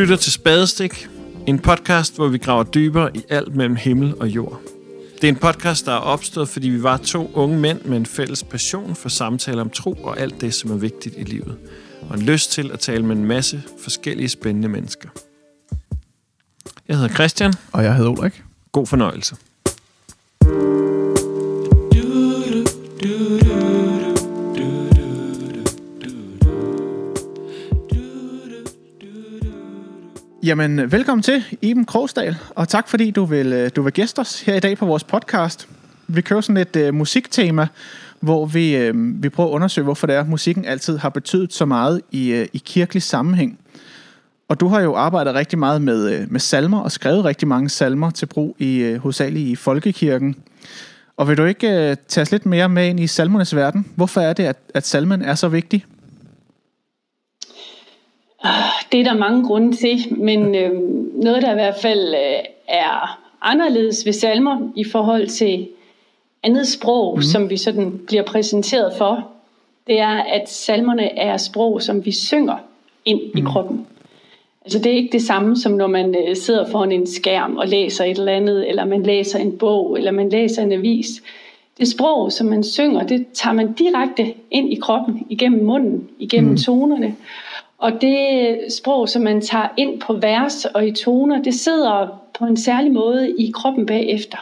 lytter til Spadestik, en podcast, hvor vi graver dybere i alt mellem himmel og jord. Det er en podcast, der er opstået, fordi vi var to unge mænd med en fælles passion for samtaler om tro og alt det, som er vigtigt i livet. Og en lyst til at tale med en masse forskellige spændende mennesker. Jeg hedder Christian. Og jeg hedder Ulrik. God fornøjelse. Jamen, velkommen til, Iben Krogsdal, og tak fordi du vil, øh, du vil gæste os her i dag på vores podcast. Vi kører sådan et uh, musiktema, hvor vi, uh, vi prøver at undersøge, hvorfor det er, at musikken altid har betydet så meget i, uh, i kirkelig sammenhæng. Og du har jo arbejdet rigtig meget med, uh, med salmer og skrevet rigtig mange salmer til brug i uh, hovedsageligt i folkekirken. Og vil du ikke uh, tage os lidt mere med ind i salmernes verden? Hvorfor er det, at, at salmen er så vigtig? Det er der mange grunde til, men øh, noget, der i hvert fald øh, er anderledes ved salmer i forhold til andet sprog, mm. som vi sådan bliver præsenteret for, det er, at salmerne er sprog, som vi synger ind mm. i kroppen. Altså det er ikke det samme som når man øh, sidder foran en skærm og læser et eller andet, eller man læser en bog, eller man læser en avis. Det sprog, som man synger, det tager man direkte ind i kroppen, igennem munden, igennem mm. tonerne. Og det sprog, som man tager ind på vers og i toner, det sidder på en særlig måde i kroppen bagefter.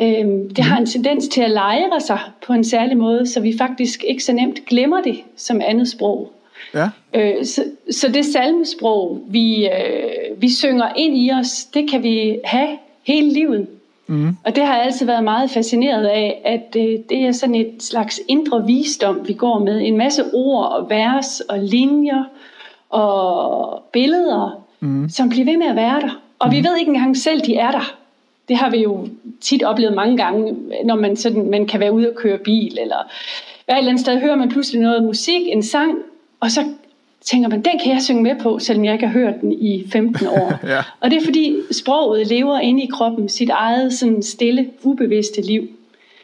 Øhm, det har en tendens til at lejre sig på en særlig måde, så vi faktisk ikke så nemt glemmer det som andet sprog. Ja. Øh, så, så det salmesprog, vi, øh, vi synger ind i os, det kan vi have hele livet. Mm. Og det har jeg altid været meget fascineret af, at øh, det er sådan et slags indre visdom, vi går med. En masse ord og vers og linjer og billeder, mm. som bliver ved med at være der. Og mm. vi ved ikke engang selv, de er der. Det har vi jo tit oplevet mange gange, når man, sådan, man kan være ude og køre bil, eller et eller andet sted hører man pludselig noget musik, en sang, og så tænker man, den kan jeg synge med på, selvom jeg ikke har hørt den i 15 år. ja. Og det er fordi sproget lever inde i kroppen sit eget sådan stille, ubevidste liv.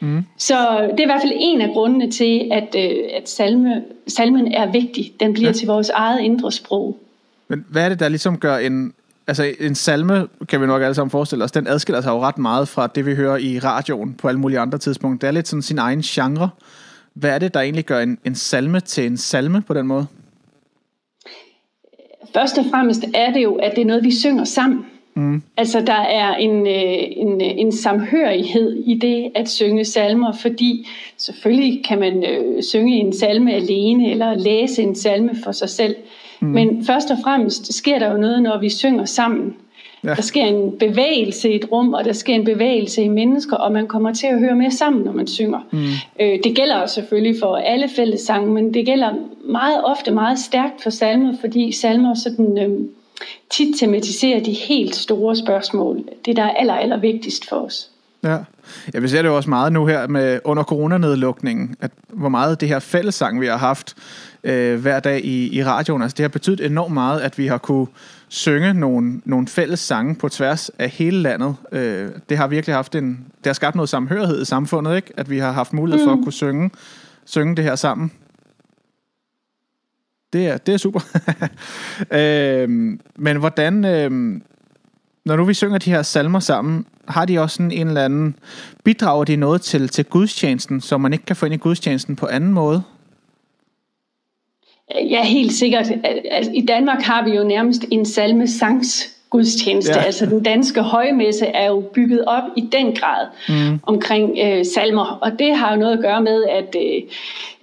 Mm. Så det er i hvert fald en af grundene til, at, øh, at salme, salmen er vigtig. Den bliver ja. til vores eget indre sprog. Men hvad er det, der ligesom gør en... Altså en salme, kan vi nok alle sammen forestille os, den adskiller sig jo ret meget fra det, vi hører i radioen på alle mulige andre tidspunkter. Det er lidt sådan sin egen genre. Hvad er det, der egentlig gør en, en salme til en salme på den måde? Først og fremmest er det jo, at det er noget, vi synger sammen. Mm. Altså der er en, øh, en, en samhørighed i det at synge salmer, fordi selvfølgelig kan man øh, synge en salme alene eller læse en salme for sig selv. Mm. Men først og fremmest sker der jo noget, når vi synger sammen. Ja. Der sker en bevægelse i et rum, og der sker en bevægelse i mennesker, og man kommer til at høre mere sammen, når man synger. Mm. Øh, det gælder selvfølgelig for alle fællessange, men det gælder meget ofte meget stærkt for salmer, fordi salmer sådan... Øh, tit tematiserer de helt store spørgsmål. Det, der er aller, aller vigtigst for os. Ja. ja, vi ser det jo også meget nu her med under coronanedlukningen, at hvor meget det her fællessang, vi har haft øh, hver dag i, i radioen, altså det har betydet enormt meget, at vi har kunne synge nogle, nogle fælles sange på tværs af hele landet. Øh, det har virkelig haft en, det har skabt noget samhørighed i samfundet, ikke? At vi har haft mulighed for at mm. kunne synge, synge det her sammen. Det er, det er super. øhm, men hvordan, øhm, når nu vi synger de her salmer sammen, har de også sådan en eller anden, bidrager de noget til, til gudstjenesten, som man ikke kan få ind i gudstjenesten på anden måde? Ja, helt sikkert. Altså, I Danmark har vi jo nærmest en salmesangs gudstjeneste. Ja. Altså den danske højmesse er jo bygget op i den grad mm. omkring øh, salmer, og det har jo noget at gøre med, at øh,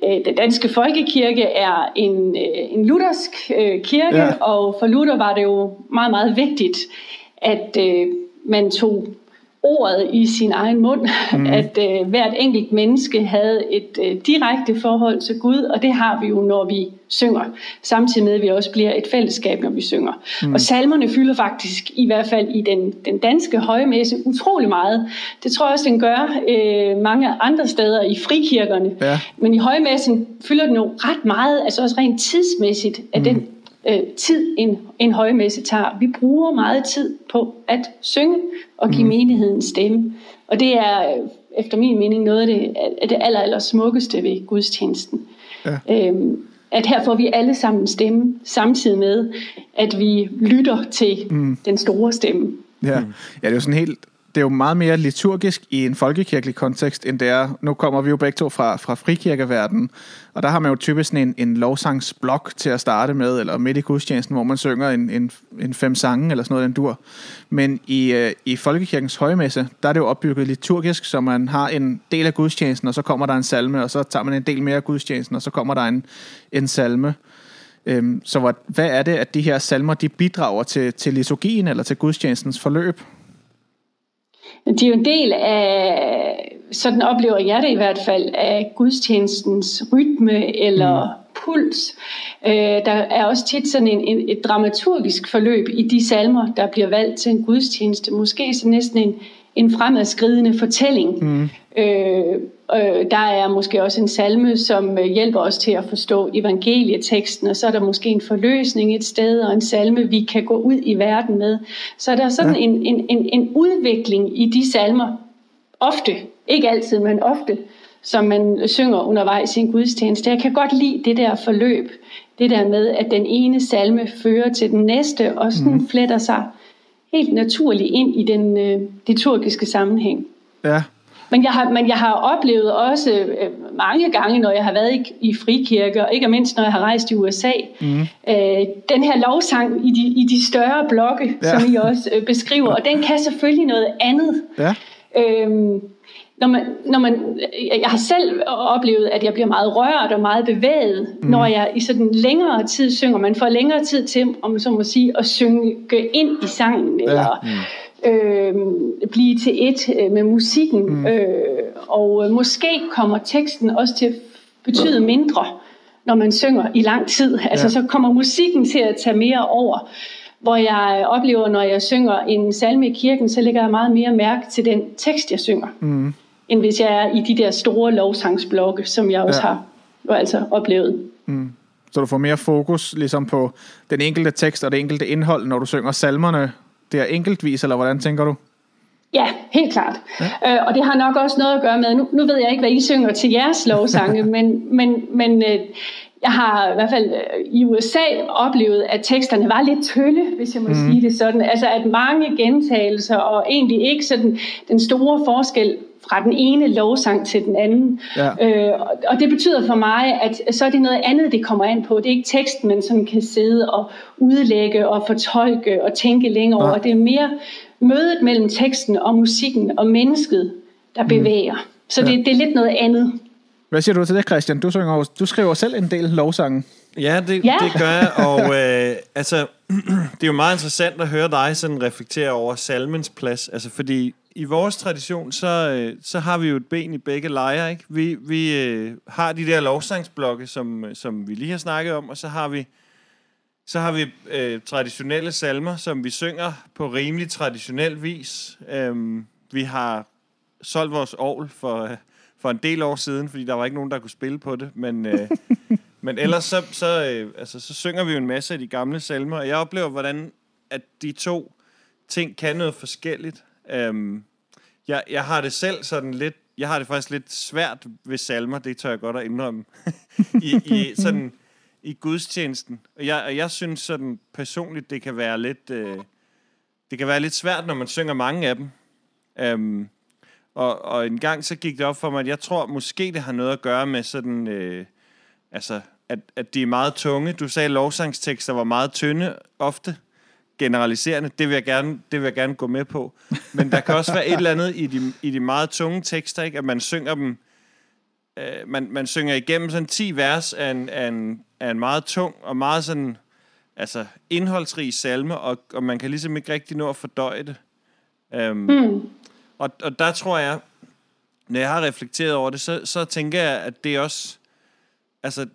den danske folkekirke er en, øh, en luthersk øh, kirke, ja. og for Luther var det jo meget, meget vigtigt, at øh, man tog ordet i sin egen mund, mm. at øh, hvert enkelt menneske havde et øh, direkte forhold til Gud, og det har vi jo, når vi synger, samtidig med, at vi også bliver et fællesskab, når vi synger. Mm. Og salmerne fylder faktisk, i hvert fald i den, den danske højmesse, utrolig meget. Det tror jeg også, den gør øh, mange andre steder i frikirkerne. Ja. Men i højmessen fylder den jo ret meget, altså også rent tidsmæssigt, at mm. den øh, tid, en, en højmesse tager. Vi bruger meget tid på at synge og give mm. menigheden stemme. Og det er øh, efter min mening noget af det, af det aller, aller smukkeste ved gudstjenesten. Ja. Øhm, at her får vi alle sammen stemme, samtidig med, at vi lytter til mm. den store stemme. Ja. Mm. ja, det er jo sådan helt det er jo meget mere liturgisk i en folkekirkelig kontekst, end det er. Nu kommer vi jo begge to fra, fra frikirkeverdenen, og der har man jo typisk en, en lovsangsblok til at starte med, eller midt i gudstjenesten, hvor man synger en, en, en fem sange, eller sådan noget, den dur. Men i, øh, i folkekirkens højmesse, der er det jo opbygget liturgisk, så man har en del af gudstjenesten, og så kommer der en salme, og så tager man en del mere af gudstjenesten, og så kommer der en, en salme. Øhm, så hvad, hvad er det, at de her salmer, de bidrager til, til liturgien, eller til gudstjenestens forløb? De er jo en del af, sådan oplever jeg det i hvert fald, af gudstjenestens rytme eller mm. puls. Øh, der er også tit sådan en, en, et dramaturgisk forløb i de salmer, der bliver valgt til en gudstjeneste. Måske så næsten en, en fremadskridende fortælling. Mm. Øh, øh, der er måske også en salme, som øh, hjælper os til at forstå evangelieteksten, og så er der måske en forløsning et sted, og en salme, vi kan gå ud i verden med. Så der er sådan ja. en, en, en, en udvikling i de salmer, ofte, ikke altid, men ofte, som man synger undervejs i en gudstjeneste. Jeg kan godt lide det der forløb, det der med, at den ene salme fører til den næste, og sådan mm. fletter sig helt naturligt ind i den øh, liturgiske sammenhæng. Ja. Men jeg har, men jeg har oplevet også øh, mange gange, når jeg har været i, i frikirker, og ikke mindst når jeg har rejst i USA, mm. øh, den her lovsang i de, i de større blokke, ja. som I også øh, beskriver, og den kan selvfølgelig noget andet. Ja. Øhm, når man, når man, jeg har selv oplevet, at jeg bliver meget rørt og meget bevæget, mm. når jeg i sådan længere tid synger. Man får længere tid til, om så må sige, at synge ind i sangen, ja. eller mm. øh, blive til et øh, med musikken. Mm. Øh, og øh, måske kommer teksten også til at betyde mindre, når man synger i lang tid. Altså ja. så kommer musikken til at tage mere over hvor jeg oplever, når jeg synger en salme i kirken, så lægger jeg meget mere mærke til den tekst, jeg synger. Mm end hvis jeg er i de der store lovsangsblokke, som jeg også ja. har jo altså oplevet. Mm. Så du får mere fokus ligesom på den enkelte tekst og det enkelte indhold, når du synger salmerne der enkeltvis, eller hvordan tænker du? Ja, helt klart. Ja. Øh, og det har nok også noget at gøre med, nu, nu ved jeg ikke, hvad I synger til jeres lovsange, men, men, men øh, jeg har i hvert fald øh, i USA oplevet, at teksterne var lidt tølle, hvis jeg må mm. sige det sådan. Altså at mange gentagelser, og egentlig ikke sådan den store forskel fra den ene lovsang til den anden. Ja. Øh, og det betyder for mig, at så er det noget andet, det kommer an på. Det er ikke teksten, man sådan kan sidde og udlægge og fortolke og tænke længere ja. over. Det er mere mødet mellem teksten og musikken og mennesket, der mm. bevæger. Så ja. det, det er lidt noget andet. Hvad siger du til det, Christian? Du, synger, du skriver selv en del lovsange. Ja, det, ja. det gør jeg, og øh, altså, det er jo meget interessant at høre dig sådan reflektere over salmens plads, altså fordi i vores tradition, så, øh, så har vi jo et ben i begge lejre, ikke? Vi, vi øh, har de der lovsangsblokke, som, som vi lige har snakket om, og så har vi så har vi øh, traditionelle salmer, som vi synger på rimelig traditionel vis. Øhm, vi har solgt vores ovl for, for en del år siden, fordi der var ikke nogen, der kunne spille på det. Men, øh, men ellers så, så, øh, altså, så synger vi jo en masse af de gamle salmer, og jeg oplever, hvordan at de to ting kan noget forskelligt. Øhm, jeg, jeg har det selv sådan lidt, jeg har det faktisk lidt svært ved salmer, det tør jeg godt at indrømme, I, i, sådan, i gudstjenesten. Og jeg, og jeg synes sådan personligt, det kan være lidt, øh, det kan være lidt svært, når man synger mange af dem. Øhm, og, og en gang så gik det op for mig, at jeg tror måske det har noget at gøre med sådan, øh, altså, at, at de er meget tunge. Du sagde, at lovsangstekster var meget tynde ofte generaliserende, det vil jeg gerne, det vil jeg gerne gå med på. Men der kan også være et eller andet i de, i de meget tunge tekster, ikke? at man synger dem, øh, man, man synger igennem sådan 10 vers af en, af, en, af en meget tung og meget sådan, altså indholdsrig salme, og, og man kan ligesom ikke rigtig nå at fordøje det. Um, mm. og, og der tror jeg, når jeg har reflekteret over det, så, så tænker jeg, at det også, altså,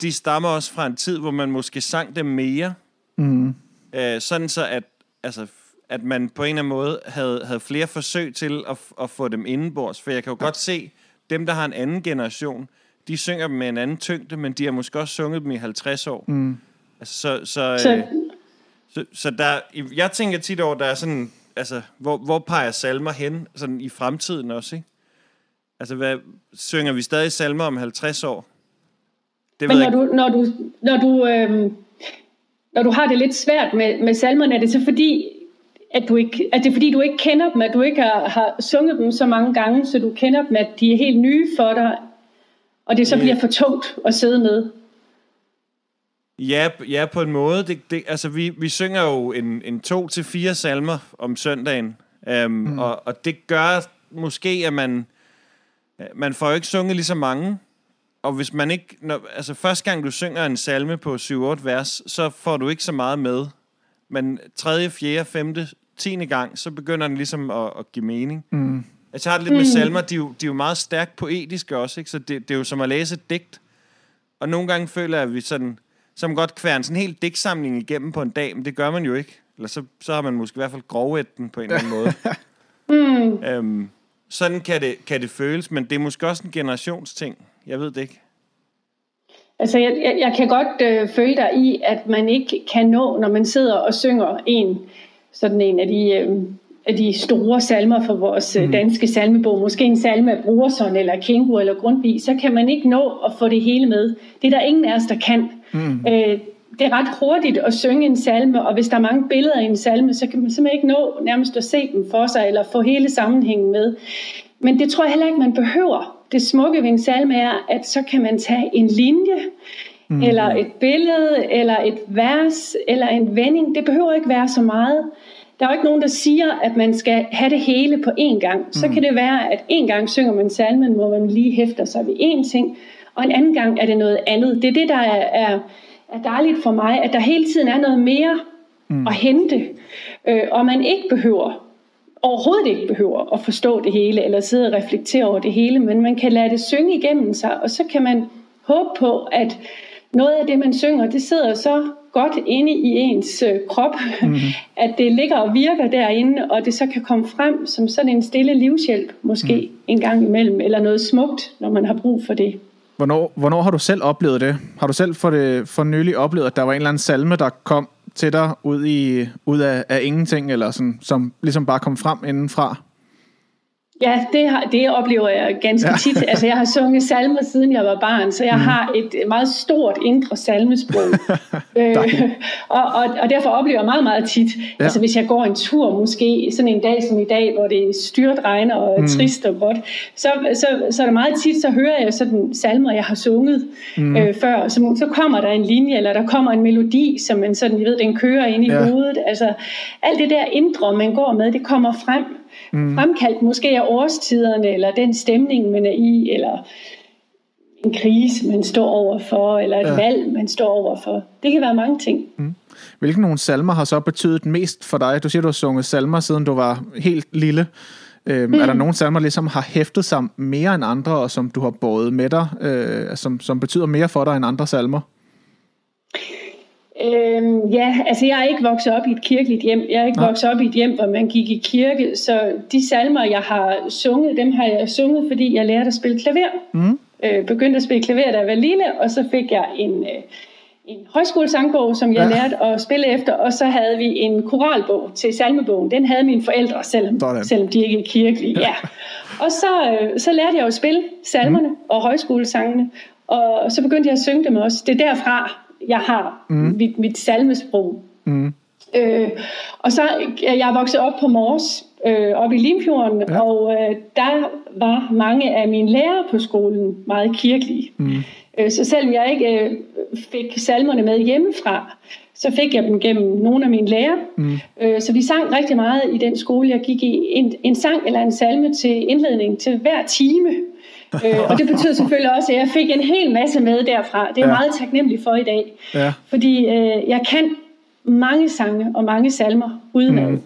de stammer også fra en tid, hvor man måske sang dem mere, mm. Øh, sådan så, at, altså, at man på en eller anden måde havde, havde flere forsøg til at, at få dem indenbords. For jeg kan jo godt se, dem, der har en anden generation, de synger dem med en anden tyngde, men de har måske også sunget dem i 50 år. Mm. Altså, så, så, så. Øh, så, så der, jeg tænker tit over, der er sådan, altså, hvor, hvor peger salmer hen sådan i fremtiden også, ikke? Altså, hvad, synger vi stadig salmer om 50 år? Det Men ved når jeg du, når du, når du, øh, når du har det lidt svært med, med salmerne, er det så fordi, at, du ikke, at det er fordi, du ikke kender dem, at du ikke har, har sunget dem så mange gange, så du kender dem, at de er helt nye for dig, og det så bliver for tungt at sidde med? Ja, ja på en måde. Det, det, altså, vi, vi synger jo en, en to til fire salmer om søndagen, um, mm. og, og det gør måske, at man, man får jo ikke sunget lige så mange, og hvis man ikke, når, altså første gang du synger en salme på 7-8 vers, så får du ikke så meget med, men tredje, fjerde, femte, tiende gang, så begynder den ligesom at, at give mening. Mm. Altså, jeg har det lidt med salmer, de er jo, de er jo meget stærkt poetiske også, ikke? så det, det er jo som at læse et digt. Og nogle gange føler jeg, at vi sådan, så man godt kværne sådan en hel digtsamling igennem på en dag, men det gør man jo ikke. Eller så, så har man måske i hvert fald grovet den på en eller anden måde. Mm. øhm, sådan kan det, kan det føles, men det er måske også en generationsting. Jeg ved det ikke. Altså, jeg, jeg, jeg kan godt øh, følge dig i, at man ikke kan nå, når man sidder og synger en, sådan en af de, øh, af de store salmer for vores mm. danske salmebog, måske en salme af Brorson eller Kingo eller Grundtvig, så kan man ikke nå at få det hele med. Det er der ingen af os, der kan. Mm. Øh, det er ret hurtigt at synge en salme, og hvis der er mange billeder i en salme, så kan man simpelthen ikke nå nærmest at se dem for sig, eller få hele sammenhængen med. Men det tror jeg heller ikke, man behøver. Det smukke ved en salme er, at så kan man tage en linje, mm. eller et billede, eller et vers, eller en vending. Det behøver ikke være så meget. Der er jo ikke nogen, der siger, at man skal have det hele på én gang. Så kan det være, at en gang synger man salmen, hvor man lige hæfter sig ved én ting, og en anden gang er det noget andet. Det er det, der er, er, er dejligt for mig, at der hele tiden er noget mere mm. at hente, øh, og man ikke behøver overhovedet ikke behøver at forstå det hele, eller sidde og reflektere over det hele, men man kan lade det synge igennem sig, og så kan man håbe på, at noget af det, man synger, det sidder så godt inde i ens øh, krop, mm-hmm. at det ligger og virker derinde, og det så kan komme frem som sådan en stille livshjælp, måske mm. en gang imellem, eller noget smukt, når man har brug for det. Hvornår, hvornår har du selv oplevet det? Har du selv for, det, for nylig oplevet, at der var en eller anden salme, der kom til dig ud, i, ud af, af ingenting, eller sådan, som ligesom bare kom frem indenfra? Ja, det, har, det oplever jeg ganske ja. tit. Altså, jeg har sunget salmer, siden jeg var barn, så jeg mm. har et meget stort indre salmesprog. øh, og, og, og derfor oplever jeg meget, meget tit, ja. altså hvis jeg går en tur, måske sådan en dag som i dag, hvor det styrt regner og mm. trist og godt, så, så, så er det meget tit, så hører jeg sådan salmer, jeg har sunget mm. øh, før. Så, så kommer der en linje, eller der kommer en melodi, som man sådan, jeg ved, den kører ind i ja. hovedet. Altså, alt det der indre, man går med, det kommer frem mm. fremkaldt måske af årstiderne, eller den stemning, man er i, eller en krise, man står overfor, eller et ja. valg, man står overfor. Det kan være mange ting. Mm. Hvilke nogle salmer har så betydet mest for dig? Du siger, du har sunget salmer, siden du var helt lille. Øhm, mm. Er der nogle salmer, der ligesom har hæftet sig mere end andre, og som du har båret med dig, øh, som, som betyder mere for dig end andre salmer? Øhm, ja, altså jeg er ikke vokset op i et kirkeligt hjem. Jeg er ikke Nej. vokset op i et hjem, hvor man gik i kirke. Så de salmer, jeg har sunget, dem har jeg sunget, fordi jeg lærte at spille klaver. Mm. Øh, begyndte at spille klaver, da jeg var lille, og så fik jeg en, øh, en højskolesangbog, som jeg ja. lærte at spille efter, og så havde vi en koralbog til salmebogen. Den havde mine forældre, selvom, selvom de ikke er kirkelige. Ja. Og så, øh, så lærte jeg jo at spille salmerne mm. og højskolesangene, og så begyndte jeg at synge dem også. Det er derfra, jeg har mm. mit, mit salmesprog. Mm. Øh, og så jeg er vokset op på Mors, øh, op i Limfjorden, ja. og øh, der var mange af mine lærere på skolen meget kirkelige. Mm. Øh, så selvom jeg ikke øh, fik salmerne med hjemmefra, så fik jeg dem gennem nogle af mine lærere. Mm. Øh, så vi sang rigtig meget i den skole, jeg gik i. En, en sang eller en salme til indledning til hver time øh, og det betyder selvfølgelig også, at jeg fik en hel masse med derfra. Det er jeg ja. meget taknemmelig for i dag. Ja. Fordi øh, jeg kan mange sange og mange salmer udenad. Mm.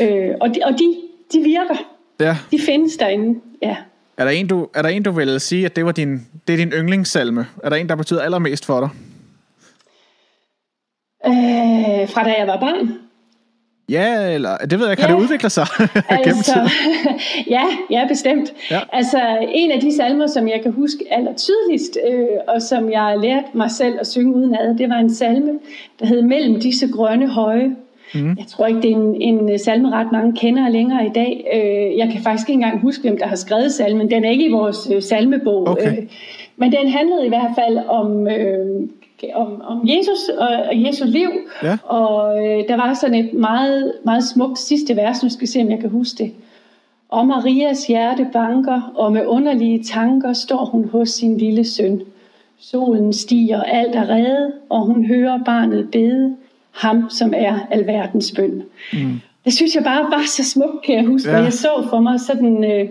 Øh, og de, og de, de virker. Ja. De findes derinde. Ja. Er der, en, du, er der en, du vil sige, at det var din, det er din yndlingssalme? Er der en, der betyder allermest for dig? Øh, fra da jeg var barn? Ja, eller det ved jeg, kan ja. det udvikle sig altså, ja, ja, bestemt. Ja. Altså, en af de salmer, som jeg kan huske aller tydeligst, øh, og som jeg lærte mig selv at synge udenad, det var en salme, der hed Mellem disse grønne høje. Mm. Jeg tror ikke, det er en, en salme ret mange kender længere i dag. Øh, jeg kan faktisk ikke engang huske, hvem der har skrevet salmen. Den er ikke i vores øh, salmebog. Okay. Øh, men den handlede i hvert fald om... Øh, om, om Jesus og Jesu liv, Ja. og øh, der var sådan et meget, meget smukt sidste vers, nu skal jeg se, om jeg kan huske det. Og Marias hjerte banker, og med underlige tanker står hun hos sin lille søn. Solen stiger, alt er reddet, og hun hører barnet bede, ham som er alverdens bøn. Mm. Det synes jeg bare var så smukt, kan jeg huske. Ja. Jeg så for mig sådan øh,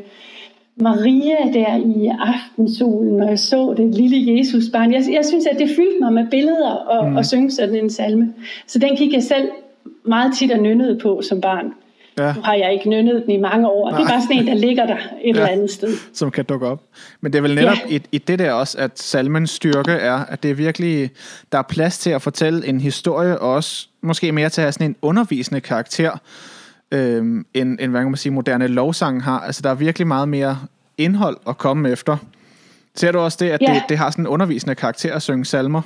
Maria der i aftensolen, og jeg så det lille Jesusbarn. Jeg, jeg synes, at det fyldte mig med billeder og, mm. og synge sådan en salme. Så den gik jeg selv meget tit og nynnede på som barn. Ja. Nu har jeg ikke nynnet den i mange år. Det er bare sådan en, der ligger der et ja. eller andet sted. som kan dukke op. Men det er vel netop Ja. i, i det der også, at salmens styrke er, at det er virkelig, der er plads til at fortælle en historie, og også måske mere til at have sådan en undervisende karakter, øhm, end, end hvad kan man sige, moderne lovsang har. Altså der er virkelig meget mere indhold at komme efter. Ser du også det, at Ja. det, det har sådan en undervisende karakter at synge salmer?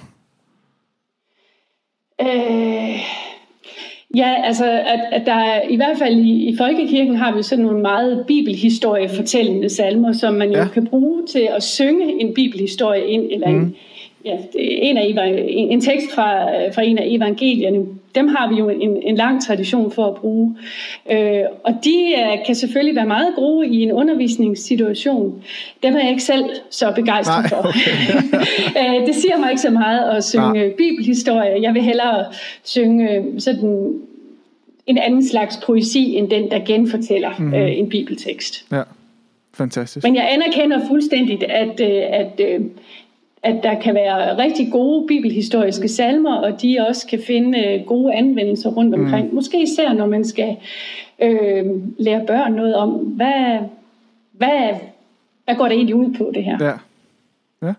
Øh, ja, altså, at, at der er, i hvert fald i, i folkekirken har vi sådan nogle meget bibelhistoriefortællende salmer, som man jo Ja. kan bruge til at synge en bibelhistorie ind, eller mm. en, ja, en, af, en, en tekst fra, fra en af evangelierne. Dem har vi jo en, en lang tradition for at bruge. Øh, og de øh, kan selvfølgelig være meget gode i en undervisningssituation. Dem er jeg ikke selv så begejstret Nej, for. okay. Øh, det siger mig ikke så meget at synge Nej. Bibelhistorie. Jeg vil hellere synge øh, sådan en anden slags poesi, end den, der genfortæller Mhm. mm-hmm. øh, en bibeltekst. Ja, fantastisk. Men jeg anerkender fuldstændigt, at, øh, at, øh, at der kan være rigtig gode bibelhistoriske salmer, og de også kan finde øh, gode anvendelser rundt omkring. Mm. Måske især, når man skal øh, lære børn noget om, hvad, hvad, hvad går det egentlig ud på, det her? Ja. Ja.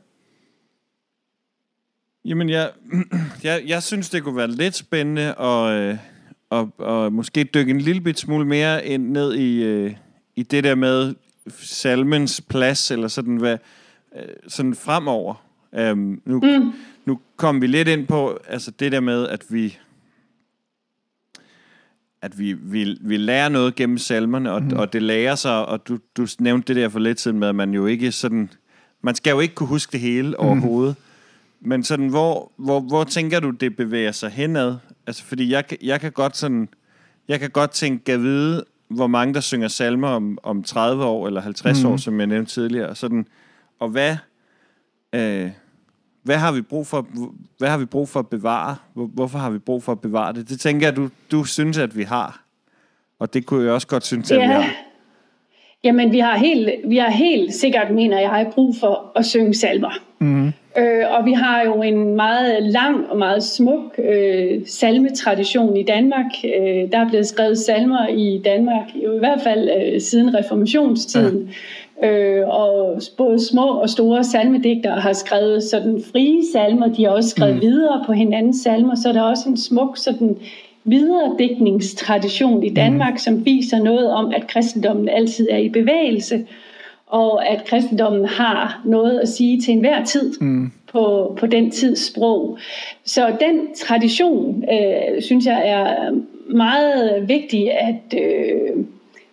Jamen, jeg, jeg, jeg synes, det kunne være lidt spændende at, øh, at, at måske dykke en lille bit smule mere ind ned i, øh, i det der med salmens plads, eller sådan, hvad, øh, sådan fremover. Um, nu, mm. nu kom vi lidt ind på altså det der med, at vi at vi, vi, vi lærer noget gennem salmerne, og, mm. og det lærer sig, og du, du nævnte det der for lidt siden med, at man jo ikke sådan, man skal jo ikke kunne huske det hele overhovedet. Men sådan, hvor, hvor, hvor tænker du, det bevæger sig henad? Altså, fordi jeg, jeg kan godt sådan, jeg kan godt tænke, gav vide, hvor mange der synger salmer om, om 30 år eller 50 mm. år, som jeg nævnte tidligere. Og Sådan, og hvad, øh, hvad har vi brug for, hvad har vi brug for at bevare? Hvor, hvorfor har vi brug for at bevare det? Det tænker jeg, du, du synes, at vi har. Og det kunne jeg også godt synes, at vi har. Jamen, vi har, helt, vi har helt sikkert, mener jeg, brug for at synge salmer. Mm. Øh, og vi har jo en meget lang og meget smuk øh, salmetradition i Danmark. Øh, der er blevet skrevet salmer i Danmark, i hvert fald øh, siden reformationstiden. Ja. Øh, og både små og store salmedigtere har skrevet sådan frie salmer. De har også skrevet mm. videre på hinandens salmer, så der er også en smuk sådan videredækningstradition i Danmark, mm. som viser noget om, at kristendommen altid er i bevægelse, og at kristendommen har noget at sige til enhver tid mm. på, på den tids sprog. Så den tradition, øh, synes jeg, er meget vigtig at øh,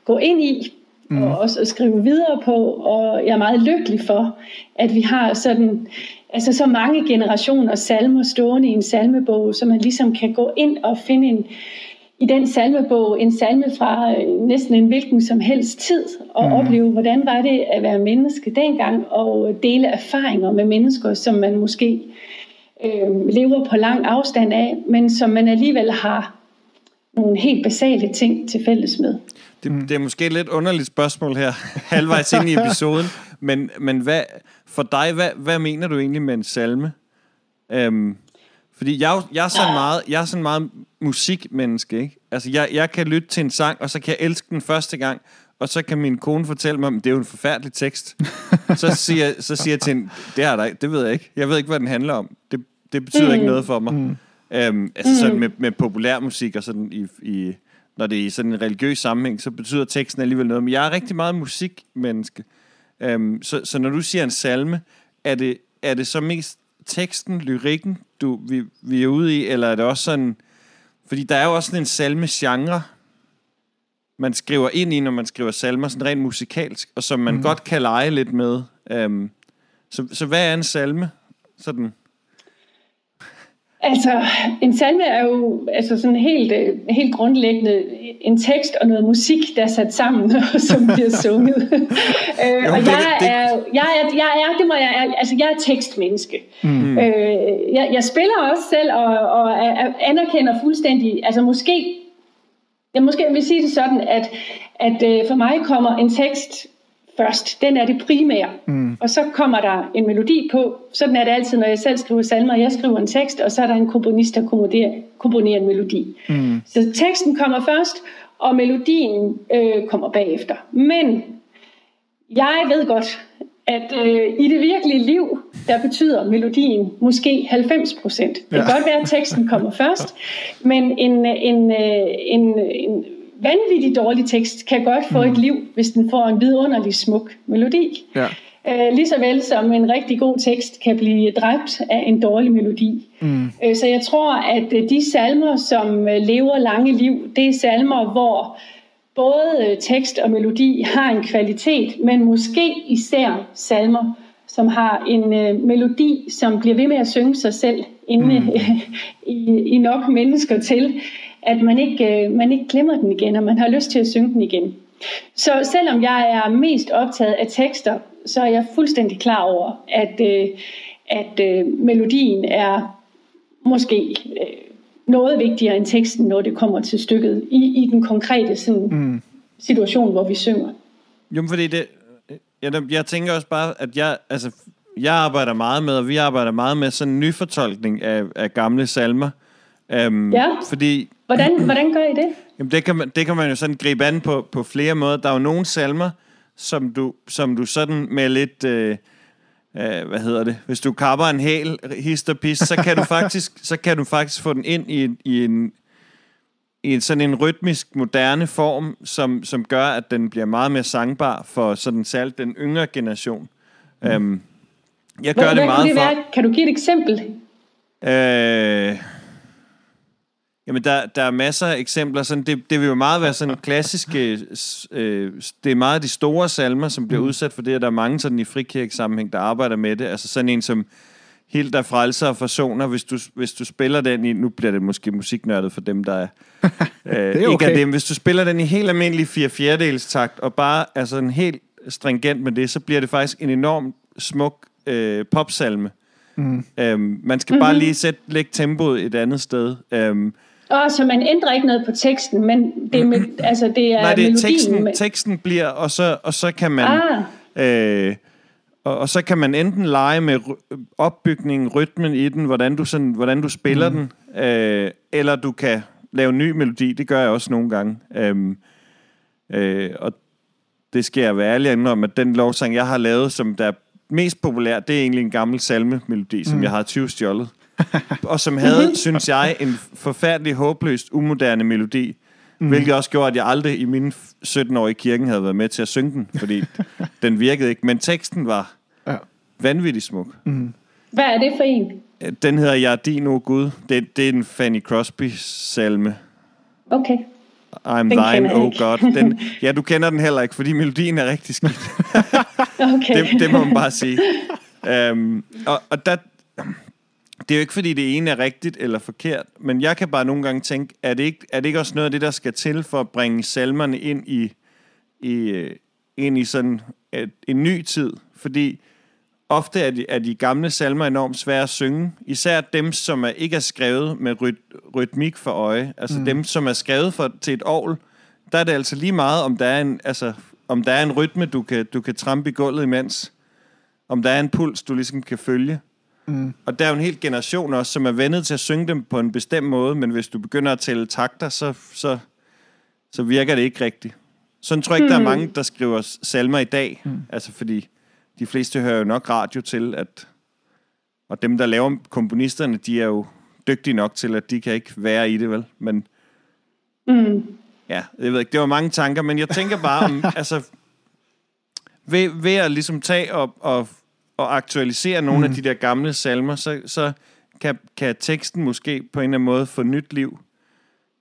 gå ind i, mm. og også at skrive videre på, og jeg er meget lykkelig for, at vi har sådan altså så mange generationer salmer stående i en salmebog, så man ligesom kan gå ind og finde en, i den salmebog en salme fra øh, næsten en hvilken som helst tid, og mm. opleve, hvordan var det at være menneske dengang, og dele erfaringer med mennesker, som man måske øh, lever på lang afstand af, men som man alligevel har nogle helt basale ting til fælles med. Det, det er måske et lidt underligt spørgsmål her, halvvejs ind i episoden, men, men hvad, for dig, hvad, hvad mener du egentlig med en salme? Øhm, fordi jeg, er jeg, er sådan meget, jeg er sådan meget musikmenneske, ikke? Altså, jeg, jeg kan lytte til en sang, og så kan jeg elske den første gang, og så kan min kone fortælle mig, at det er jo en forfærdelig tekst. så, siger, så siger jeg til hende, det, er der, ikke- det ved jeg ikke. Jeg ved ikke, hvad den handler om. Det, det betyder mm. ikke noget for mig. Mm. Øhm, altså sådan med, med populærmusik og sådan i, i, når det er i sådan en religiøs sammenhæng, så betyder teksten alligevel noget. Men jeg er rigtig meget musikmenneske. Øhm, så, så når du siger en salme, er det, er det så mest teksten, lyrikken, du, vi, vi er ude i, eller er det også sådan Fordi der er jo også sådan en salme-genre, man skriver ind i, når man skriver salmer, sådan rent musikalsk, og som man mm. godt kan lege lidt med. Um, så, så hvad er en salme? Sådan. Altså, en salme er jo altså sådan helt, øh, helt grundlæggende en tekst og noget musik, der er sat sammen, som bliver sunget. øh, og jeg er, jeg er, jeg er, det må jeg, altså jeg er tekstmenneske. Mm. Øh, jeg, jeg spiller også selv og, og anerkender fuldstændig, altså måske, jeg måske vil sige det sådan, at, at øh, for mig kommer en tekst først. Den er det primære. Mm. Og så kommer der en melodi på. Sådan er det altid, når jeg selv skriver salmer. Jeg skriver en tekst, og så er der en komponist, der komponerer, komponerer en melodi. Mm. Så teksten kommer først, og melodien øh, kommer bagefter. Men jeg ved godt, at øh, i det virkelige liv, der betyder melodien måske 90 procent. Det kan ja. godt være, at teksten kommer først, men en, en, øh, en, en vanvittig dårlig tekst kan godt få mm. et liv, hvis den får en vidunderlig smuk melodi. Ja. Øh, lige så vel som en rigtig god tekst kan blive dræbt af en dårlig melodi. Mm. Øh, så jeg tror, at øh, de salmer, som øh, lever lange liv, det er salmer, hvor både tekst og melodi har en kvalitet, men måske især salmer, som har en øh, melodi, som bliver ved med at synge sig selv inde mm. i, i nok mennesker til, at man ikke, øh, man ikke glemmer den igen, og man har lyst til at synge den igen. Så selvom jeg er mest optaget af tekster, så er jeg fuldstændig klar over, at, øh, at øh, melodien er måske noget vigtigere end teksten, når det kommer til stykket, i, i den konkrete sådan, mm. situation, hvor vi synger. Jo, fordi det, jeg, jeg tænker også bare, at jeg, altså, jeg arbejder meget med, og vi arbejder meget med sådan en nyfortolkning af, af gamle salmer. Um, ja. Fordi Hvordan, hvordan gør I det? Jamen, det kan, man, det kan man jo sådan gribe an på, på flere måder. Der er jo nogle salmer, som du, som du sådan med lidt... Øh, øh, hvad hedder det? Hvis du kapper en hæl, hist og pis, så kan du faktisk, så kan du faktisk få den ind i, i en i en sådan en rytmisk, moderne form, som, som gør, at den bliver meget mere sangbar for sådan særligt den yngre generation. Mm. Um, jeg gør hvad, det meget det for... Være? Kan du give et eksempel? Øh, Jamen, der, der er masser af eksempler. Sådan, det, det vil jo meget være sådan klassiske... Øh, det er meget de store salmer, som bliver mm. udsat for det, og der er mange sådan i frikirkesammenhæng, der arbejder med det. Altså sådan en som Helt der frelser og forsoner, hvis du, hvis du spiller den i... Nu bliver det måske musiknørdet for dem, der er... øh, det er okay. ikke af dem. Hvis du spiller den i helt almindelig 4 fjerdedels takt, og bare er sådan helt stringent med det, så bliver det faktisk en enorm smuk øh, popsalme. Mm. Øhm, man skal mm-hmm. bare lige sætte, lægge tempoet et andet sted. Øhm, og så man ændrer ikke noget på teksten, men det er, med, altså det er Nej, det er teksten, med... teksten bliver, og så, og så kan man... Ah. Øh, og, og så kan man enten lege med opbygningen, rytmen i den, hvordan du, sådan, hvordan du spiller mm. den, øh, eller du kan lave en ny melodi. Det gør jeg også nogle gange. Øhm, øh, og det skal jeg være ærlig at indrømme, at den lovsang, jeg har lavet, som der er mest populær, det er egentlig en gammel salme-melodi, som mm. jeg har 20 stjålet. og som havde, synes jeg, en forfærdelig, håbløst, umoderne melodi. Mm. Hvilket også gjorde, at jeg aldrig i mine 17 år i kirken havde været med til at synge den, fordi den virkede ikke. Men teksten var ja. vanvittigt smuk. Mm. Hvad er det for en? Den hedder Jeg er din, o Gud. Det, det er en Fanny Crosby-salme. Okay. I'm den thine, oh God. Den, ja, du kender den heller ikke, fordi melodien er rigtig skidt. okay. det, det må man bare sige. Um, og, og der, det er jo ikke, fordi det ene er rigtigt eller forkert, men jeg kan bare nogle gange tænke, er det ikke, er det ikke også noget af det, der skal til for at bringe salmerne ind i, i, øh, ind i sådan et, en ny tid? Fordi ofte er de, er de gamle salmer enormt svære at synge, især dem, som er, ikke er skrevet med ryt, rytmik for øje, altså mm. dem, som er skrevet for, til et ovl, der er det altså lige meget, om der er en, altså, om der er en rytme, du kan, du kan trampe i gulvet imens, om der er en puls, du ligesom kan følge. Mm. Og der er jo en hel generation også, som er vendet til at synge dem på en bestemt måde, men hvis du begynder at tælle takter, så, så, så virker det ikke rigtigt. Sådan tror jeg ikke, mm. der er mm. mange, der skriver salmer i dag. Mm. Altså fordi de fleste hører jo nok radio til, at og dem, der laver komponisterne, de er jo dygtige nok til, at de kan ikke være i det, vel? Men mm. ja, jeg ved ikke, det var mange tanker, men jeg tænker bare om, altså ved, ved at ligesom tage og, og og aktualisere nogle mm. af de der gamle salmer, så, så kan, kan teksten måske på en eller anden måde få nyt liv.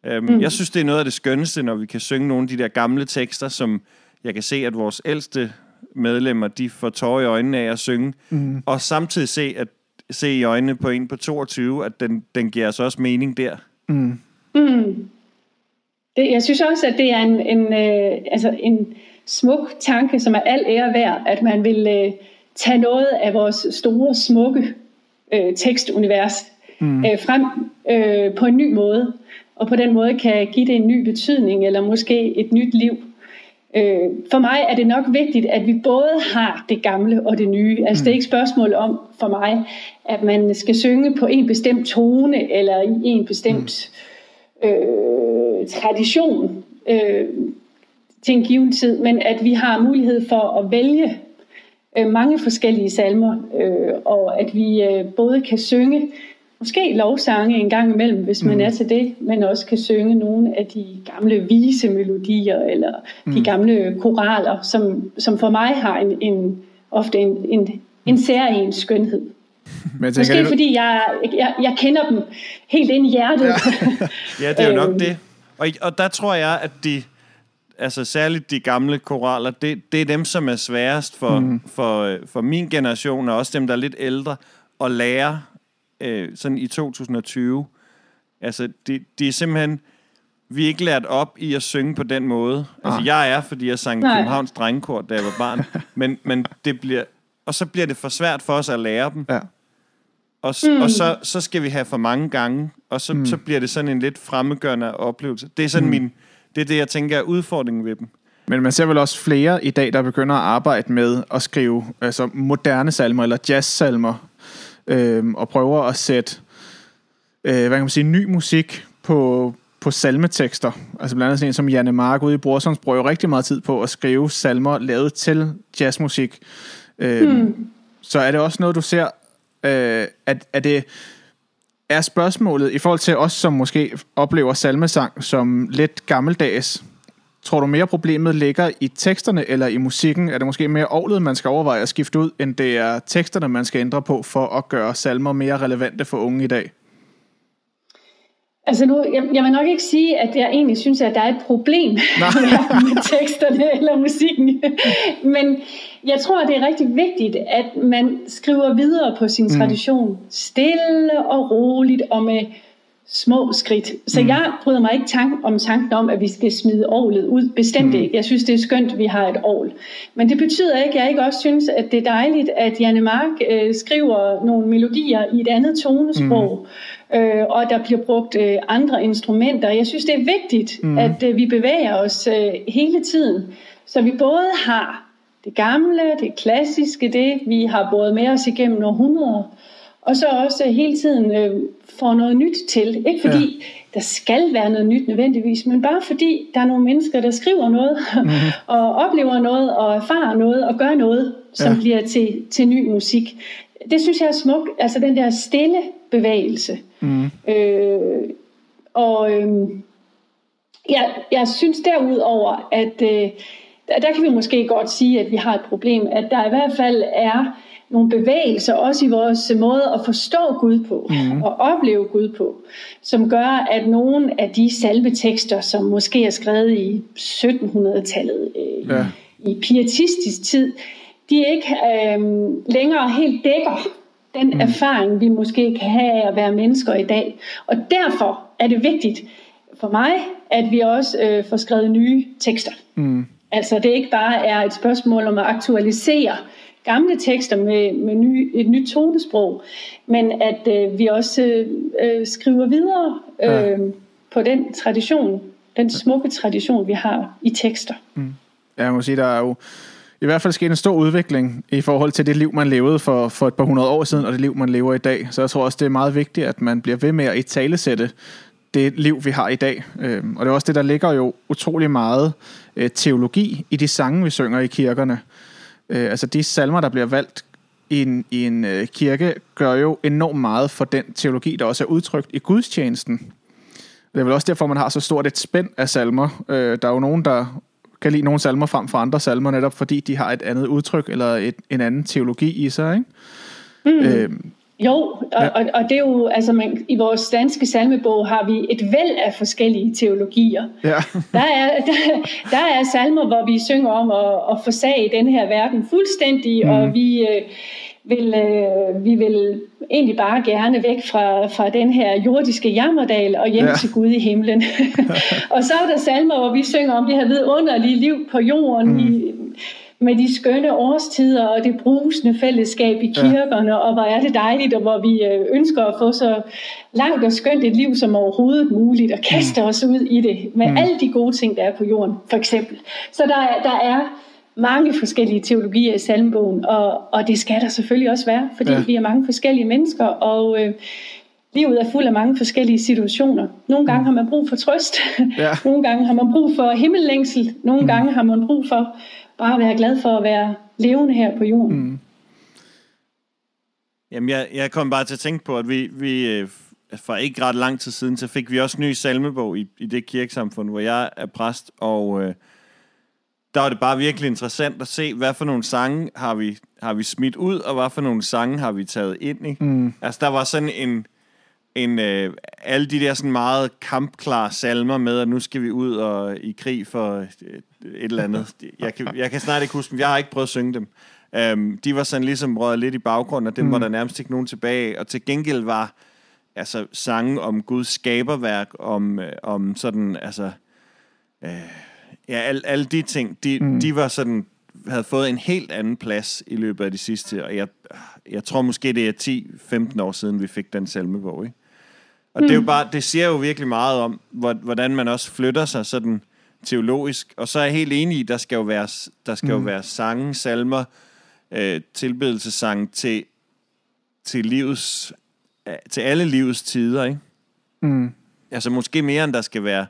Øhm, mm. Jeg synes, det er noget af det skønneste, når vi kan synge nogle af de der gamle tekster, som jeg kan se, at vores ældste medlemmer, de får tårer i øjnene af at synge, mm. og samtidig se, at se i øjnene på en på 22, at den, den giver os også mening der. Mm. Mm. Det, jeg synes også, at det er en, en, øh, altså en smuk tanke, som er al ære værd, at man vil øh, tage noget af vores store, smukke øh, tekstunivers mm. øh, frem øh, på en ny måde, og på den måde kan give det en ny betydning, eller måske et nyt liv. Øh, for mig er det nok vigtigt, at vi både har det gamle og det nye. Altså mm. det er ikke spørgsmål om for mig, at man skal synge på en bestemt tone, eller i en bestemt mm. øh, tradition øh, til en given tid, men at vi har mulighed for at vælge øh, mange forskellige salmer, øh, og at vi øh, både kan synge måske lovsange en gang imellem, hvis man mm. er til det, men også kan synge nogle af de gamle vise melodier, eller mm. de gamle koraler, som, som for mig har en, en ofte en, en, en særlig skønhed. Men jeg tænker, Måske fordi jeg, jeg, jeg kender dem helt ind i hjertet. Ja, ja det er jo nok øhm. det. Og, og der tror jeg, at de, altså særligt de gamle koraler, det, det er dem, som er sværest for, mm. for, for min generation, og også dem, der er lidt ældre, at lære øh, sådan i 2020. Altså, det, det er simpelthen... Vi er ikke lært op i at synge på den måde. Altså, ah. jeg er, fordi jeg sang Nej. Københavns Drengekor, da jeg var barn. men, men det bliver... Og så bliver det for svært for os at lære dem. Ja. Og, mm. og så, så skal vi have for mange gange, og så, mm. så bliver det sådan en lidt fremmedgørende oplevelse. Det er sådan mm. min... Det er det, jeg tænker er udfordringen ved dem. Men man ser vel også flere i dag, der begynder at arbejde med at skrive altså moderne salmer eller jazzsalmer, øh, og prøver at sætte øh, hvad kan man sige, ny musik på, på salmetekster. Altså blandt andet sådan en som Janne Mark ude i Brorsons bruger jo rigtig meget tid på at skrive salmer lavet til jazzmusik. Øh, hmm. Så er det også noget, du ser, øh, at, at det er spørgsmålet i forhold til os, som måske oplever salmesang som lidt gammeldags, Tror du mere problemet ligger i teksterne eller i musikken? Er det måske mere ovlet, man skal overveje at skifte ud, end det er teksterne, man skal ændre på for at gøre salmer mere relevante for unge i dag? Altså nu, jeg, jeg vil nok ikke sige, at jeg egentlig synes, at der er et problem med teksterne eller musikken. Men jeg tror, det er rigtig vigtigt, at man skriver videre på sin mm. tradition. Stille og roligt og med små skridt. Så mm. jeg bryder mig ikke tank, om tanken om, at vi skal smide ålet ud. Bestemt mm. ikke. Jeg synes, det er skønt, at vi har et ål. Men det betyder ikke, at jeg ikke også synes, at det er dejligt, at Janne Mark øh, skriver nogle melodier i et andet tonesprog, mm. Øh, og der bliver brugt øh, andre instrumenter. Jeg synes, det er vigtigt, mm. at øh, vi bevæger os øh, hele tiden, så vi både har det gamle, det klassiske, det vi har båret med os igennem århundreder, og så også hele tiden øh, får noget nyt til. Ikke fordi ja. der skal være noget nyt nødvendigvis, men bare fordi der er nogle mennesker, der skriver noget, mm-hmm. og oplever noget, og erfarer noget, og gør noget, som ja. bliver til, til ny musik. Det synes jeg er smukt, altså den der stille bevægelse. Mm. Øh, og øh, jeg, jeg synes derudover, at øh, der, der kan vi måske godt sige, at vi har et problem, at der i hvert fald er nogle bevægelser, også i vores måde at forstå Gud på, mm. og opleve Gud på, som gør, at nogle af de salmetekster, som måske er skrevet i 1700-tallet, øh, ja. i pietistisk tid, de ikke øh, længere helt dækker den mm. erfaring, vi måske kan have af at være mennesker i dag. Og derfor er det vigtigt for mig, at vi også øh, får skrevet nye tekster. Mm. Altså det ikke bare er et spørgsmål om at aktualisere gamle tekster med, med ny, et nyt tonesprog, men at øh, vi også øh, skriver videre øh, ja. på den tradition, den smukke tradition, vi har i tekster. Mm. Ja, jeg må sige, der er jo i hvert fald sket en stor udvikling i forhold til det liv, man levede for, for et par hundrede år siden, og det liv, man lever i dag. Så jeg tror også, det er meget vigtigt, at man bliver ved med at italesætte det liv, vi har i dag. Øhm, og det er også det, der ligger jo utrolig meget øh, teologi i de sange, vi synger i kirkerne. Øh, altså de salmer, der bliver valgt i en, i en øh, kirke, gør jo enormt meget for den teologi, der også er udtrykt i gudstjenesten. Det er vel også derfor, man har så stort et spænd af salmer. Øh, der er jo nogen, der kan lide nogle salmer frem for andre salmer, netop fordi de har et andet udtryk eller et, en anden teologi i sig. Ikke? Mm. Øh, Jo, og, ja. og, og det er jo, altså man, i vores danske salmebog har vi et væld af forskellige teologier. Ja. der, er, der, der er salmer, hvor vi synger om at, at forsage den her verden fuldstændig, mm. og vi... Øh, vil, øh, vi vil egentlig bare gerne væk fra, fra den her jordiske jammerdal og hjem ja. til Gud i himlen. og så er der salmer, hvor vi synger om det her vidunderlige liv på jorden, mm. i, med de skønne årstider og det brusende fællesskab i kirkerne, ja. og hvor er det dejligt, og hvor vi øh, ønsker at få så langt og skønt et liv som overhovedet muligt, og kaste mm. os ud i det, med mm. alle de gode ting, der er på jorden, for eksempel. Så der, der er mange forskellige teologier i salmbogen, og, og det skal der selvfølgelig også være, fordi ja. vi er mange forskellige mennesker, og øh, livet er fuld af mange forskellige situationer. Nogle gange mm. har man brug for trøst, ja. nogle gange har man brug for himmellængsel, nogle mm. gange har man brug for bare at være glad for at være levende her på jorden. Mm. Jamen, jeg, jeg kom bare til at tænke på, at vi, vi øh, for ikke ret lang tid siden, så fik vi også ny salmebog i, i det kirkesamfund, hvor jeg er præst, og øh, der var det bare virkelig interessant at se, hvad for nogle sange har vi, har vi smidt ud, og hvad for nogle sange har vi taget ind i. Mm. Altså, der var sådan en, en øh, alle de der sådan meget kampklare salmer med, at nu skal vi ud og i krig for et, et eller andet. Jeg kan, jeg kan snart ikke huske dem. Jeg har ikke prøvet at synge dem. Um, de var sådan ligesom røget lidt i baggrunden, og dem mm. var der nærmest ikke nogen tilbage. Og til gengæld var altså sange om Guds skaberværk, om, øh, om sådan, altså... Øh, ja, alle, alle de ting, de, mm. de var sådan, havde fået en helt anden plads i løbet af de sidste, og jeg, jeg tror måske, det er 10-15 år siden, vi fik den salmebog, ikke? Og mm. det, er jo mm. bare, det siger jo virkelig meget om, hvordan man også flytter sig sådan teologisk. Og så er jeg helt enig i, der skal jo være, der skal mm. jo være sange, salmer, øh, tilbedelsessange til, til, livets, til alle livets tider, ikke? Mm. Altså måske mere end der skal være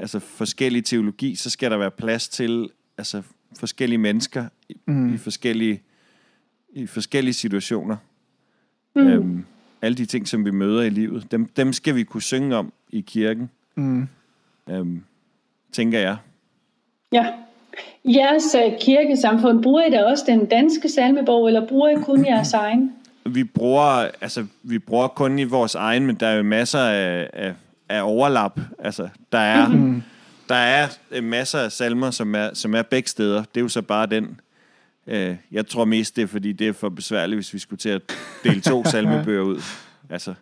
altså forskellig teologi, så skal der være plads til altså forskellige mennesker i, mm. i forskellige i forskellige situationer. Mm. Øhm, alle de ting, som vi møder i livet, dem, dem skal vi kunne synge om i kirken. Mm. Øhm, tænker jeg. Ja. Jeres uh, kirkesamfund, bruger I da også den danske salmebog, eller bruger I kun jeres egen? Vi bruger, altså, vi bruger kun i vores egen, men der er jo masser af, af af overlap. Altså, der er, mm-hmm. der er øh, masser af salmer, som er, som er begge steder. Det er jo så bare den. Øh, jeg tror mest, det er, fordi det er for besværligt, hvis vi skulle til at dele to salmebøger ud. Altså,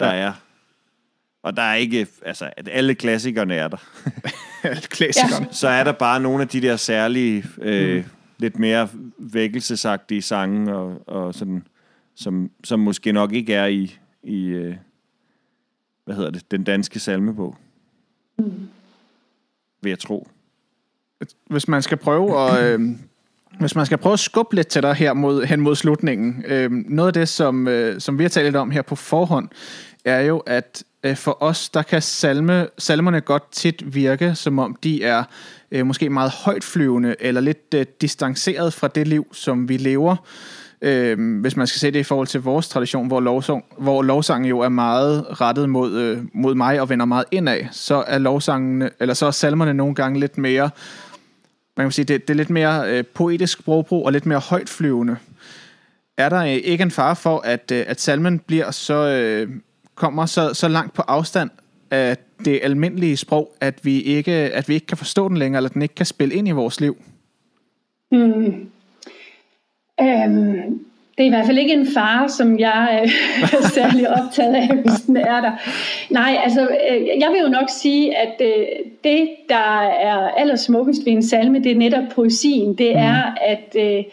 der ja. er... Og der er ikke... Altså, at alle klassikerne er der. alle klassikerne. Så er der bare nogle af de der særlige... Øh, mm. Lidt mere vækkelsesagtige sange, og, og sådan, som, som måske nok ikke er i, i, øh, hvad hedder det, den danske salmebog. Mm. Vil jeg tro. Hvis man skal prøve at... Øh, hvis man skal prøve at skubbe lidt til dig her mod, hen mod slutningen, øh, noget af det, som, øh, som vi har talt om her på forhånd, er jo, at øh, for os, der kan salme, salmerne godt tit virke, som om de er øh, måske meget højtflyvende, eller lidt øh, distanceret fra det liv, som vi lever. Øh, hvis man skal se det i forhold til vores tradition, hvor, lovsang, hvor lovsangen jo er meget rettet mod, øh, mod mig og vender meget indad, så er lovsangene, eller så er salmerne nogle gange lidt mere, man kan sige, det, det er lidt mere øh, poetisk sprogbrug og lidt mere højtflyvende. Er der øh, ikke en fare for, at, øh, at salmen bliver så, øh, kommer så, så langt på afstand af det almindelige sprog, at vi, ikke, at vi ikke kan forstå den længere, eller den ikke kan spille ind i vores liv? Mm. Øhm, det er i hvert fald ikke en far, som jeg øh, er særlig optaget af, hvis den er der. Nej, altså, øh, jeg vil jo nok sige, at øh, det, der er allersmukkest ved en salme, det er netop poesien. Det er, mm. at øh,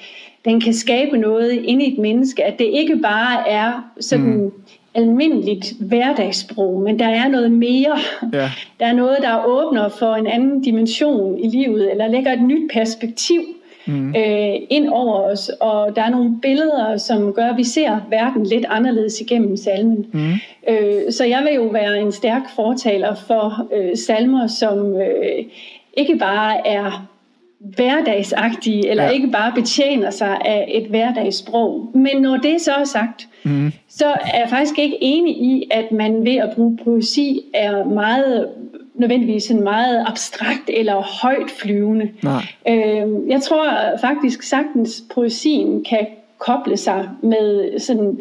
den kan skabe noget inde i et menneske. At det ikke bare er sådan... Mm almindeligt hverdagssprog, men der er noget mere. Ja. Der er noget, der åbner for en anden dimension i livet, eller lægger et nyt perspektiv mm. øh, ind over os, og der er nogle billeder, som gør, at vi ser verden lidt anderledes igennem salmen. Mm. Øh, så jeg vil jo være en stærk fortaler for øh, salmer, som øh, ikke bare er hverdagsagtige, eller ja. ikke bare betjener sig af et hverdagssprog. Men når det så er sagt, mm. så er jeg faktisk ikke enig i, at man ved at bruge poesi er meget nødvendigvis en meget abstrakt eller højt flyvende. Nej. Øh, jeg tror faktisk sagtens, poesien kan koble sig med sådan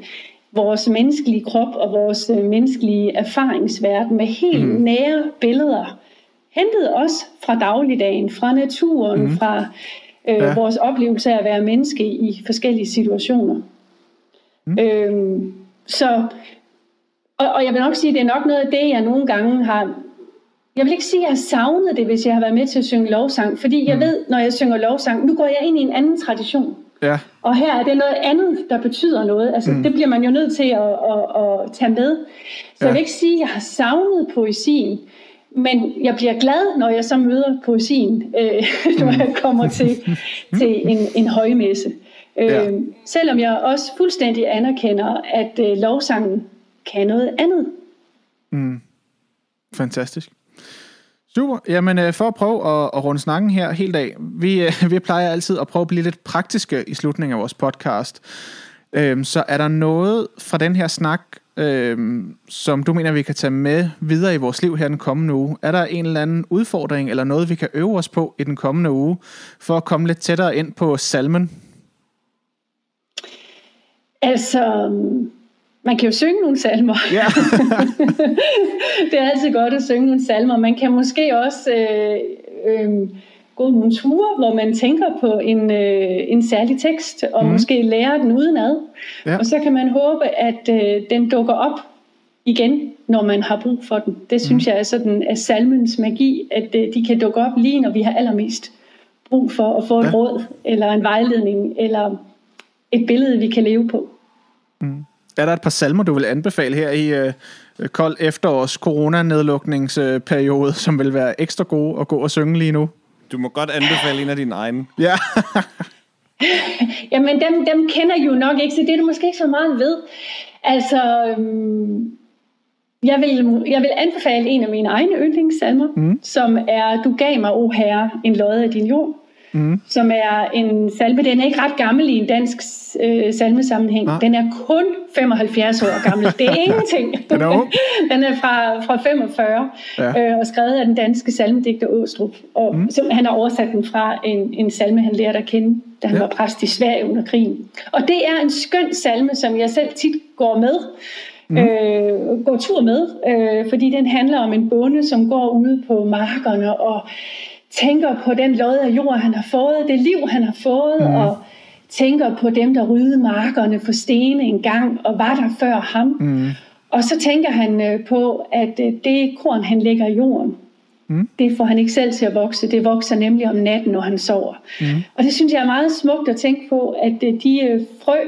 vores menneskelige krop og vores øh, menneskelige erfaringsverden med helt mm. nære billeder. Hentet også fra dagligdagen, fra naturen, mm. fra øh, ja. vores oplevelse af at være menneske i forskellige situationer. Mm. Øhm, så, og, og jeg vil nok sige, at det er nok noget af det, jeg nogle gange har jeg vil ikke sige, at jeg har savnet det, hvis jeg har været med til at synge lovsang, fordi jeg mm. ved, når jeg synger lovsang, nu går jeg ind i en anden tradition. Ja. Og her er det noget andet, der betyder noget. Altså, mm. Det bliver man jo nødt til at, at, at tage med. Så ja. jeg vil ikke sige, at jeg har savnet poesien, men jeg bliver glad, når jeg så møder poesien, øh, når jeg kommer til, til en, en højmesse. Øh, ja. Selvom jeg også fuldstændig anerkender, at øh, lovsangen kan noget andet. Mm. Fantastisk. Super. Jamen, øh, for at prøve at, at runde snakken her helt af. Vi, øh, vi plejer altid at prøve at blive lidt praktiske i slutningen af vores podcast. Øhm, så er der noget fra den her snak, øhm, som du mener, vi kan tage med videre i vores liv her den kommende uge? Er der en eller anden udfordring, eller noget, vi kan øve os på i den kommende uge, for at komme lidt tættere ind på salmen? Altså, man kan jo synge nogle salmer. Ja. det er altid godt at synge nogle salmer. Man kan måske også øh, øh, gå nogle ture, hvor man tænker på en, øh, en særlig tekst, og mm. måske lære den udenad. Ja. Og så kan man håbe, at øh, den dukker op igen, når man har brug for den. Det synes mm. jeg er sådan af salmens magi, at øh, de kan dukke op lige, når vi har allermest brug for at få et ja. råd, eller en vejledning, eller et billede, vi kan leve på. Mm. Er der et par salmer, du vil anbefale her i øh, kold efterårs coronanedlukningsperiode, som vil være ekstra gode at gå og synge lige nu? Du må godt anbefale en af dine egne. Ja. Jamen, dem, dem kender jo nok ikke, så det er du måske ikke så meget ved. Altså, øhm, jeg, vil, jeg vil anbefale en af mine egne yndlingssalmer, mm. som er Du gav mig, o herre, en lod af din jord mm. som er en salme. Den er ikke ret gammel i en dansk øh, salmesammenhæng. Ah. Den er kun 75 år gammel. Det er ingenting. den, er den er fra, fra 45 ja. øh, og skrevet af den danske salmedigter Åstrup. Og mm. som, han har oversat den fra en, en salme, han lærte at kende, da han ja. var præst i Sverige under krigen. Og det er en skøn salme, som jeg selv tit går med. Mm. Øh, går tur med, øh, fordi den handler om en bonde, som går ude på markerne og tænker på den lod af jord, han har fået, det liv, han har fået, mm. og tænker på dem, der ryddede markerne for stene en gang, og var der før ham. Mm. Og så tænker han øh, på, at øh, det korn, han lægger i jorden, mm. det får han ikke selv til at vokse. Det vokser nemlig om natten, når han sover. Mm. Og det synes jeg er meget smukt at tænke på, at øh, de frø,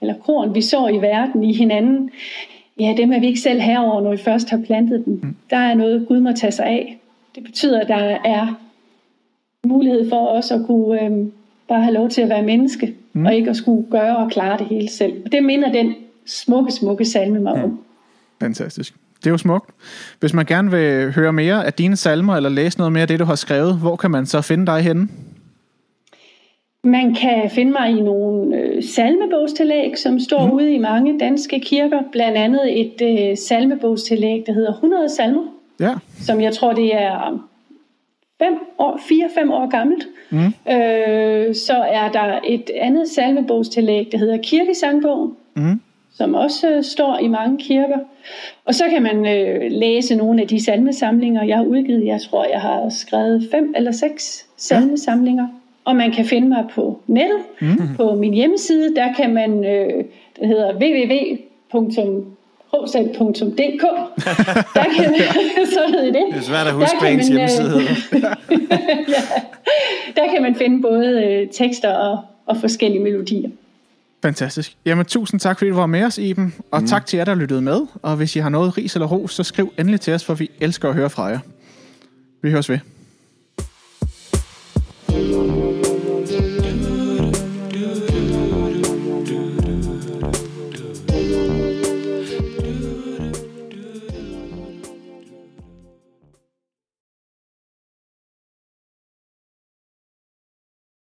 eller korn, vi så i verden i hinanden, ja, dem er vi ikke selv herover, når vi først har plantet dem. Mm. Der er noget, Gud må tage sig af. Det betyder, at der er mulighed for også at kunne øh, bare have lov til at være menneske, mm. og ikke at skulle gøre og klare det hele selv. Og det minder den smukke, smukke salme mig ja. om. Fantastisk. Det er jo smukt. Hvis man gerne vil høre mere af dine salmer, eller læse noget mere af det, du har skrevet, hvor kan man så finde dig henne? Man kan finde mig i nogle øh, salmebogstillæg, som står mm. ude i mange danske kirker. Blandt andet et øh, salmebogstillæg, der hedder 100 salmer. Ja. Som jeg tror, det er fem år, fire-fem år gammelt. Mm. Øh, så er der et andet salmebogstillæg, der hedder Kirkesangbogen, mm. som også øh, står i mange kirker. Og så kan man øh, læse nogle af de salmesamlinger, jeg har udgivet. Jeg tror, jeg har skrevet fem eller seks salmesamlinger. Ja. Og man kan finde mig på nettet, mm. på min hjemmeside. Der kan man, øh, det hedder www hovsal.dk. Der kan så ved I det. Det er svært at huske, hvad ens hjemmeside øh, ja, Der kan man finde både øh, tekster og, og forskellige melodier. Fantastisk. Jamen tusind tak, fordi du var med os, Iben. Og mm. tak til jer, der lyttede med. Og hvis I har noget ris eller ros, så skriv endelig til os, for vi elsker at høre fra jer. Vi høres ved.